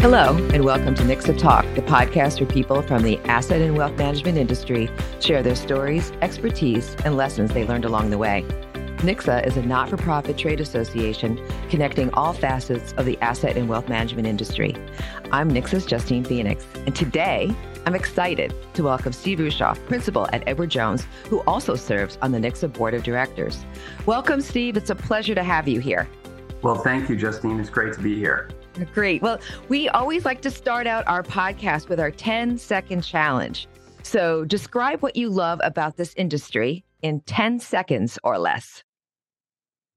Hello, and welcome to Nicsa Talk, the podcast where people from the asset and wealth management industry share their stories, expertise, and lessons they learned along the way. Nicsa is a not for profit trade association connecting all facets of the asset and wealth management industry. I'm Nicsa's Justine Phoenix, and today I'm excited to welcome Steve Rueschhoff, principal at Edward Jones, who also serves on the Nicsa board of directors. Welcome, Steve. It's a pleasure to have you here. Well, thank you, Justine. It's great to be here. Great. Well, we always like to start out our podcast with our 10 second challenge. So, describe what you love about this industry in 10 seconds or less.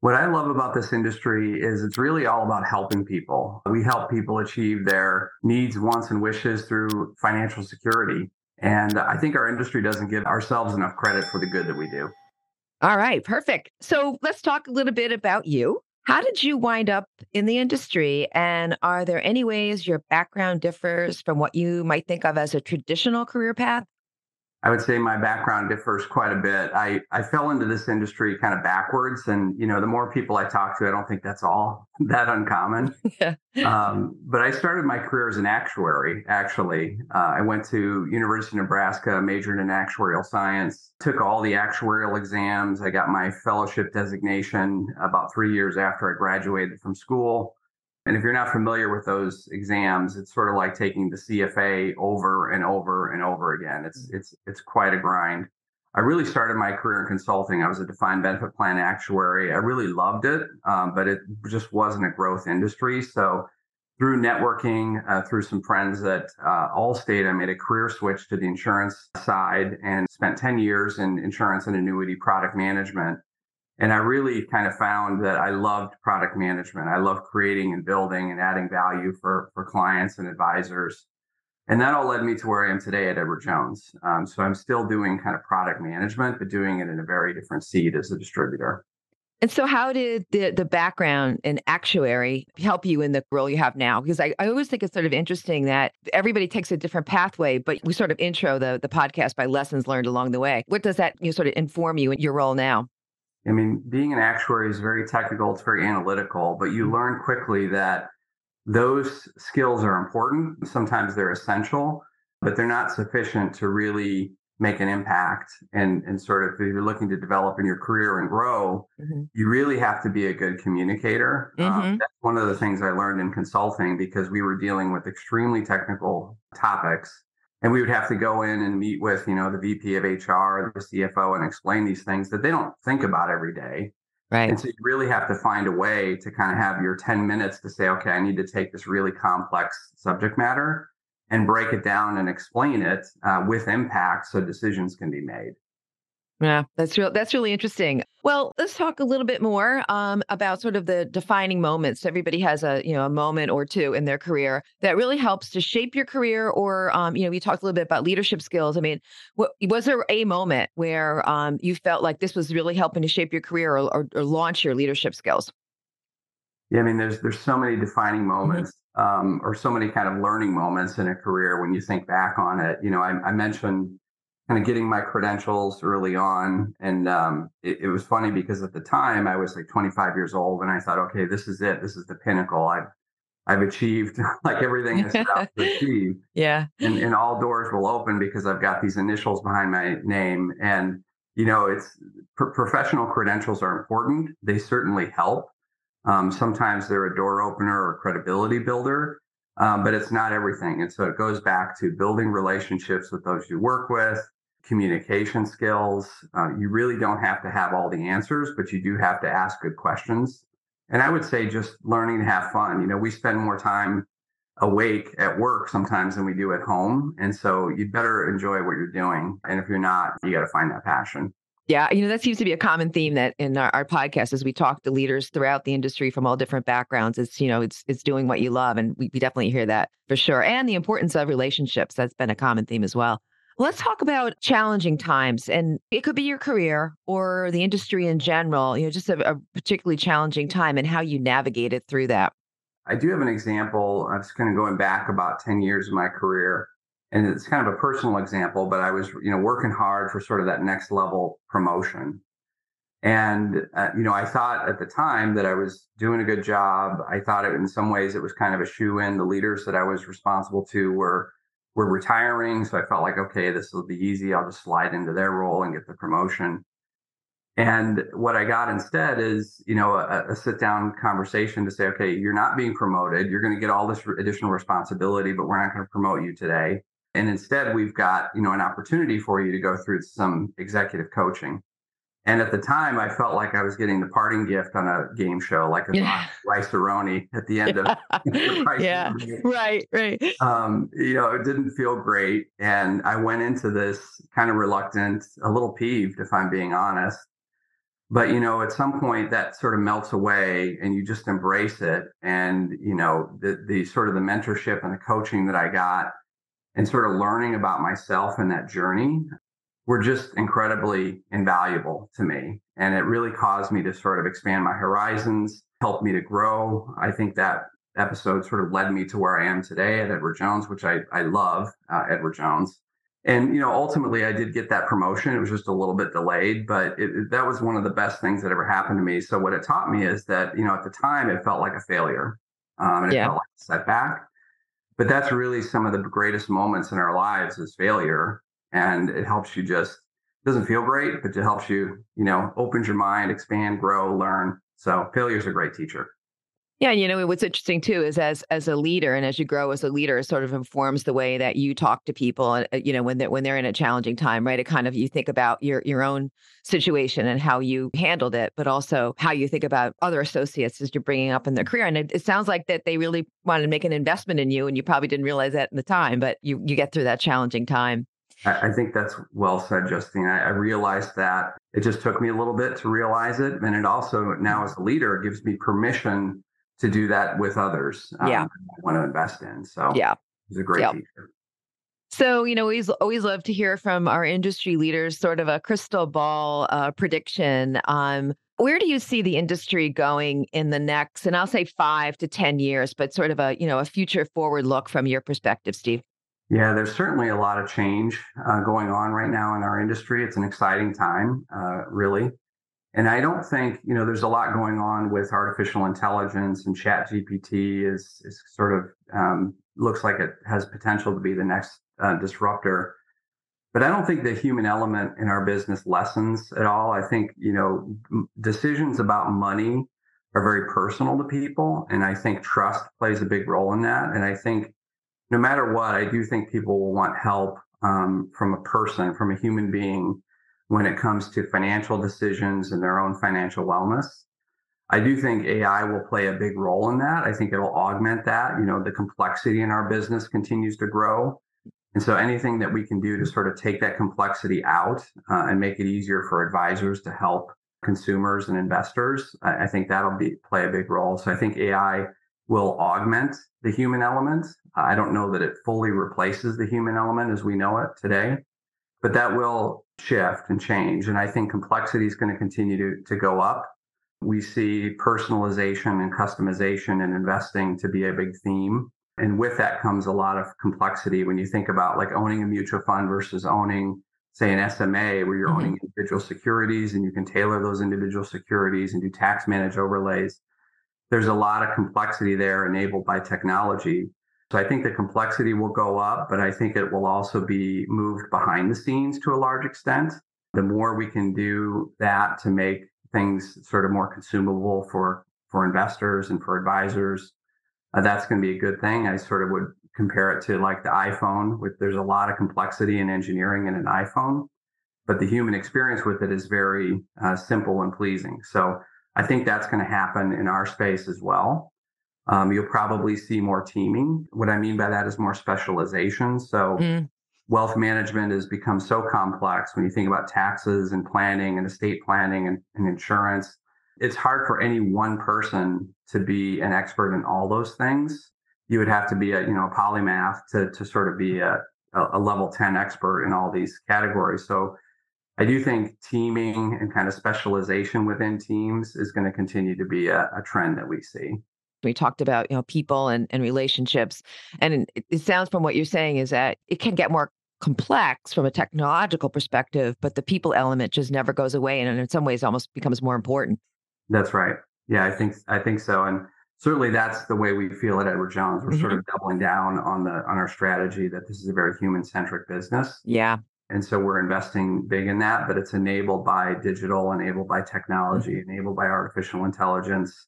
What I love about this industry is it's really all about helping people. We help people achieve their needs, wants, and wishes through financial security. And I think our industry doesn't give ourselves enough credit for the good that we do. All right, perfect. So let's talk a little bit about you. How did you wind up in the industry? And are there any ways your background differs from what you might think of as a traditional career path? I would say my background differs quite a bit. I, I fell into this industry kind of backwards. And, you know, the more people I talk to, I don't think that's all that uncommon. yeah. Um, but I started my career as an actuary, actually. Uh, I went to University of Nebraska, majored in actuarial science, took all the actuarial exams. I got my fellowship designation about three years after I graduated from school. And if you're not familiar with those exams, it's sort of like taking the CFA over and over and over again. It's mm. it's it's quite a grind. I really started my career in consulting. I was a defined benefit plan actuary. I really loved it, um, but it just wasn't a growth industry. So through networking, uh, through some friends at uh, Allstate, I made a career switch to the insurance side and spent 10 years in insurance and annuity product management. And I really kind of found that I loved product management. I love creating and building and adding value for, for clients and advisors. And that all led me to where I am today at Edward Jones. Um, so I'm still doing kind of product management, but doing it in a very different seat as a distributor. And so, how did the, the background in actuary help you in the role you have now? Because I, I always think it's sort of interesting that everybody takes a different pathway, but we sort of intro the, the podcast by lessons learned along the way. What does that you know, sort of inform you in your role now? I mean, being an actuary is very technical, it's very analytical, but you mm-hmm. learn quickly that those skills are important. Sometimes they're essential, but they're not sufficient to really make an impact and and sort of if you're looking to develop in your career and grow mm-hmm. you really have to be a good communicator um, mm-hmm. um, that's one of the things i learned in consulting because we were dealing with extremely technical topics and we would have to go in and meet with you know the vp of hr the cfo and explain these things that they don't think about every day. Right. And so you really have to find a way to kind of have your 10 minutes to say okay i need to take this really complex subject matter and break it down and explain it uh, with impact so decisions can be made yeah, that's real. That's really interesting. Well, let's talk a little bit more um, about sort of the defining moments. Everybody has a you know a moment or two in their career that really helps to shape your career. Or um, you know, we talked a little bit about leadership skills. I mean, what, was there a moment where um, you felt like this was really helping to shape your career or, or, or launch your leadership skills? Yeah, I mean, there's there's so many defining mm-hmm. moments. Um, or so many kind of learning moments in a career when you think back on it. You know, I, I mentioned kind of getting my credentials early on. And um, it, it, was funny because at the time I was like 25 years old and I thought, okay, this is it. This is the pinnacle. I've, I've achieved like everything is to achieve. Yeah. And, and all doors will open because I've got these initials behind my name. And, you know, it's professional credentials are important. They certainly help. Um, sometimes they're a door opener or credibility builder. Um, but it's not everything. And so it goes back to building relationships with those you work with, communication skills. Uh, you really don't have to have all the answers, but you do have to ask good questions. And I would say just learning to have fun. You know, we spend more time awake at work sometimes than we do at home. And so you'd better enjoy what you're doing. And if you're not, you got to find that passion. Yeah, you know, that seems to be a common theme that in our, our, podcast as we talk to leaders throughout the industry from all different backgrounds. It's, you know, it's it's doing what you love. And we, we definitely hear that for sure. And the importance of relationships. That's been a common theme as well. Let's talk about challenging times. And it could be your career or the industry in general, you know, just a, a particularly challenging time and how you navigated through that. I do have an example. I was kind of going back about 10 years of my career. And it's kind of a personal example, but I was, you know, working hard for sort of that next level promotion. And, uh, you know, I thought at the time that I was doing a good job. I thought it in some ways it was kind of a shoe in. The leaders that I was responsible to were were retiring. So I felt like, okay, this will be easy. I'll just slide into their role and get the promotion. And what I got instead is, you know, a, a sit down conversation to say, okay, you're not being promoted. You're going to get all this additional responsibility, but we're not going to promote you today. And instead, we've got, you know, an opportunity for you to go through some executive coaching. And at the time, I felt like I was getting the parting gift on a game show, like a yeah. Rice-A-Roni at the end of. yeah, right, right. Um, you know, it didn't feel great, and I went into this kind of reluctant, a little peeved, if I'm being honest. But you know, at some point, that sort of melts away, and you just embrace it. And you know, the the sort of the mentorship and the coaching that I got, and sort of learning about myself and that journey were just incredibly invaluable to me. And it really caused me to sort of expand my horizons, helped me to grow. I think that episode sort of led me to where I am today at Edward Jones, which I, I love uh, Edward Jones. And, you know, ultimately I did get that promotion. It was just a little bit delayed, but it, that was one of the best things that ever happened to me. So what it taught me is that, you know, at the time it felt like a failure um, and it yeah. felt like a setback. But that's really some of the greatest moments in our lives is failure and it helps you just doesn't feel great, but it helps you, you know, opens your mind, expand, grow, learn. So failure is a great teacher. Yeah, And you know what's interesting too is as as a leader and as you grow as a leader, it sort of informs the way that you talk to people. Uh, you know, when they're when they're in a challenging time, right? It kind of you think about your your own situation and how you handled it, but also how you think about other associates as you're bringing up in their career. And it, it sounds like that they really wanted to make an investment in you, and you probably didn't realize that in the time, but you you get through that challenging time. I, think that's well said, Justine. I, I, realized that it just took me a little bit to realize it. And it also, now as a leader, gives me permission to do that with others. Um, yeah. I want to invest in. So, yeah. It's a great yep. teacher. So, you know, we always love to hear from our industry leaders, sort of a crystal ball uh, prediction. Um, where do you see the industry going in the next, and I'll say five to 10 years, but sort of a, you know, a future forward look from your perspective, Steve? Yeah, there's certainly a lot of change uh, going on right now in our industry. It's an exciting time, uh, really. And I don't think, you know, there's a lot going on with artificial intelligence and chat GPT is, is sort of um, looks like it has potential to be the next uh, disruptor. But I don't think the human element in our business lessens at all. I think, you know, decisions about money are very personal to people. And I think trust plays a big role in that. And I think no matter what, I do think people will want help um, from a person, from a human being, when it comes to financial decisions and their own financial wellness. I do think AI will play a big role in that. I think it'll augment that. You know, the complexity in our business continues to grow. And so anything that we can do to sort of take that complexity out uh, and make it easier for advisors to help consumers and investors, I, I think that'll be play a big role. So I think AI will augment the human element. I don't know that it fully replaces the human element as we know it today, but that will shift and change. And I think complexity is going to continue to, to go up. We see personalization and customization and investing to be a big theme. And with that comes a lot of complexity when you think about like owning a mutual fund versus owning, say, an SMA where you're mm-hmm. owning individual securities and you can tailor those individual securities and do tax manage overlays there's a lot of complexity there enabled by technology. So I think the complexity will go up, but I think it will also be moved behind the scenes to a large extent. The more we can do that to make things sort of more consumable for for investors and for advisors, uh, that's going to be a good thing. I sort of would compare it to like the iPhone, with there's a lot of complexity in engineering in an iPhone, but the human experience with it is very uh, simple and pleasing. So I think that's going to happen in our space as well. Um, you'll probably see more teaming. What I mean by that is more specialization. So, mm. wealth management has become so complex when you think about taxes and planning and estate planning and, and insurance. It's hard for any one person to be an expert in all those things. You would have to be a you know a polymath to to sort of be a, a level 10 expert in all these categories. So I do think teaming and kind of specialization within teams is going to continue to be a, a trend that we see. We talked about, you know, people and, and relationships. And it, it sounds from what you're saying is that it can get more complex from a technological perspective, but the people element just never goes away and in some ways almost becomes more important. That's right. Yeah, I think I think so. And certainly that's the way we feel at Edward Jones. We're mm-hmm. sort of doubling down on the on our strategy that this is a very human centric business. Yeah. And so we're investing big in that, but it's enabled by digital, enabled by technology, mm-hmm. enabled by artificial intelligence.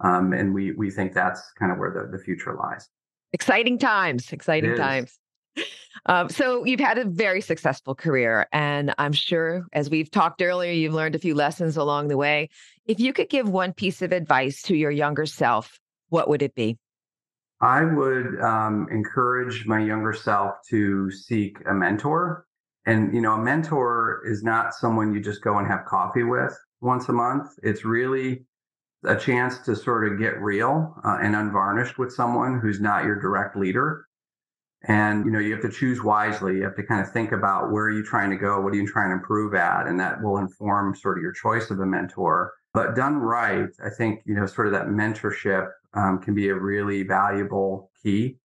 Um, and we we think that's kind of where the, the future lies. Exciting times, exciting times. Um, so you've had a very successful career, and I'm sure, as we've talked earlier, you've learned a few lessons along the way. If you could give one piece of advice to your younger self, what would it be? I would um, encourage my younger self to seek a mentor. And, you know, a mentor is not someone you just go and have coffee with once a month. It's really a chance to sort of get real uh, and unvarnished with someone who's not your direct leader. And you know you have to choose wisely. You have to kind of think about where are you trying to go? What are you trying to improve at? And that will inform sort of your choice of a mentor. But done right i think you know sort of that mentorship um, can be a really valuable key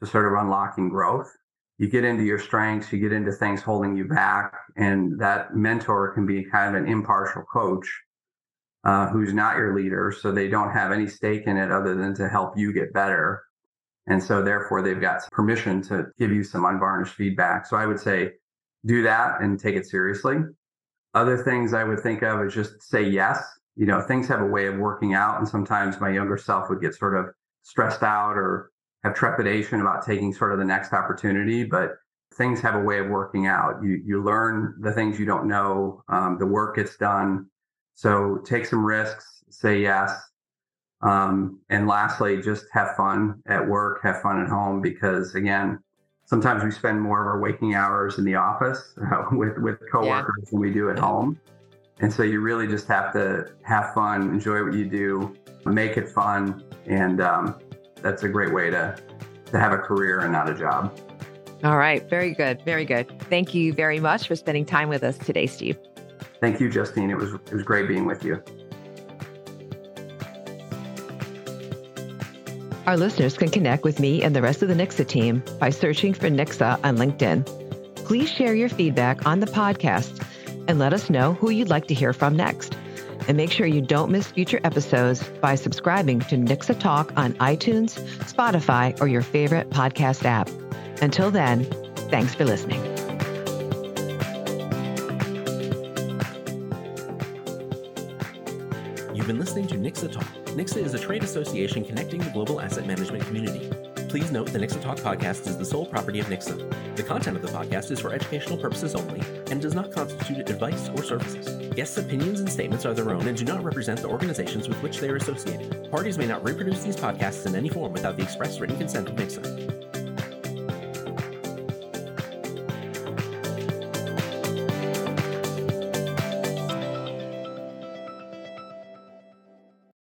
to sort of unlocking growth you get into your strengths you get into things holding you back and that mentor can be kind of an impartial coach uh, who's not your leader so they don't have any stake in it other than to help you get better and so therefore they've got permission to give you some unvarnished feedback. So I would say do that and take it seriously. Other things I would think of is just say yes. You know, things have a way of working out. And sometimes my younger self would get sort of stressed out or have trepidation about taking sort of the next opportunity. But things have a way of working out. You you learn the things you don't know. Um, the work gets done. So take some risks. Say yes um, and lastly, just have fun at work, have fun at home, because again, sometimes we spend more of our waking hours in the office uh, with with coworkers yeah. than we do at home. And so you really just have to have fun, enjoy what you do, make it fun, and um, that's a great way to to have a career and not a job. All right, very good, very good. Thank you very much for spending time with us today, Steve. Thank you, Justine. It was it was great being with you. Our listeners can connect with me and the rest of the Nicsa team by searching for Nicsa on LinkedIn. Please share your feedback on the podcast and let us know who you'd like to hear from next. And make sure you don't miss future episodes by subscribing to Nicsa Talk on iTunes, Spotify, or your favorite podcast app. Until then, thanks for listening. You've been listening to Nicsa Talk Nicsa is a trade association connecting the global asset management community. Please note the Nicsa Talk podcast is the sole property of Nicsa. The content of the podcast is for educational purposes only and does not constitute advice or services. Guests' opinions and statements are their own and do not represent the organizations with which they are associated. Parties may not reproduce these podcasts in any form without the express written consent of Nicsa.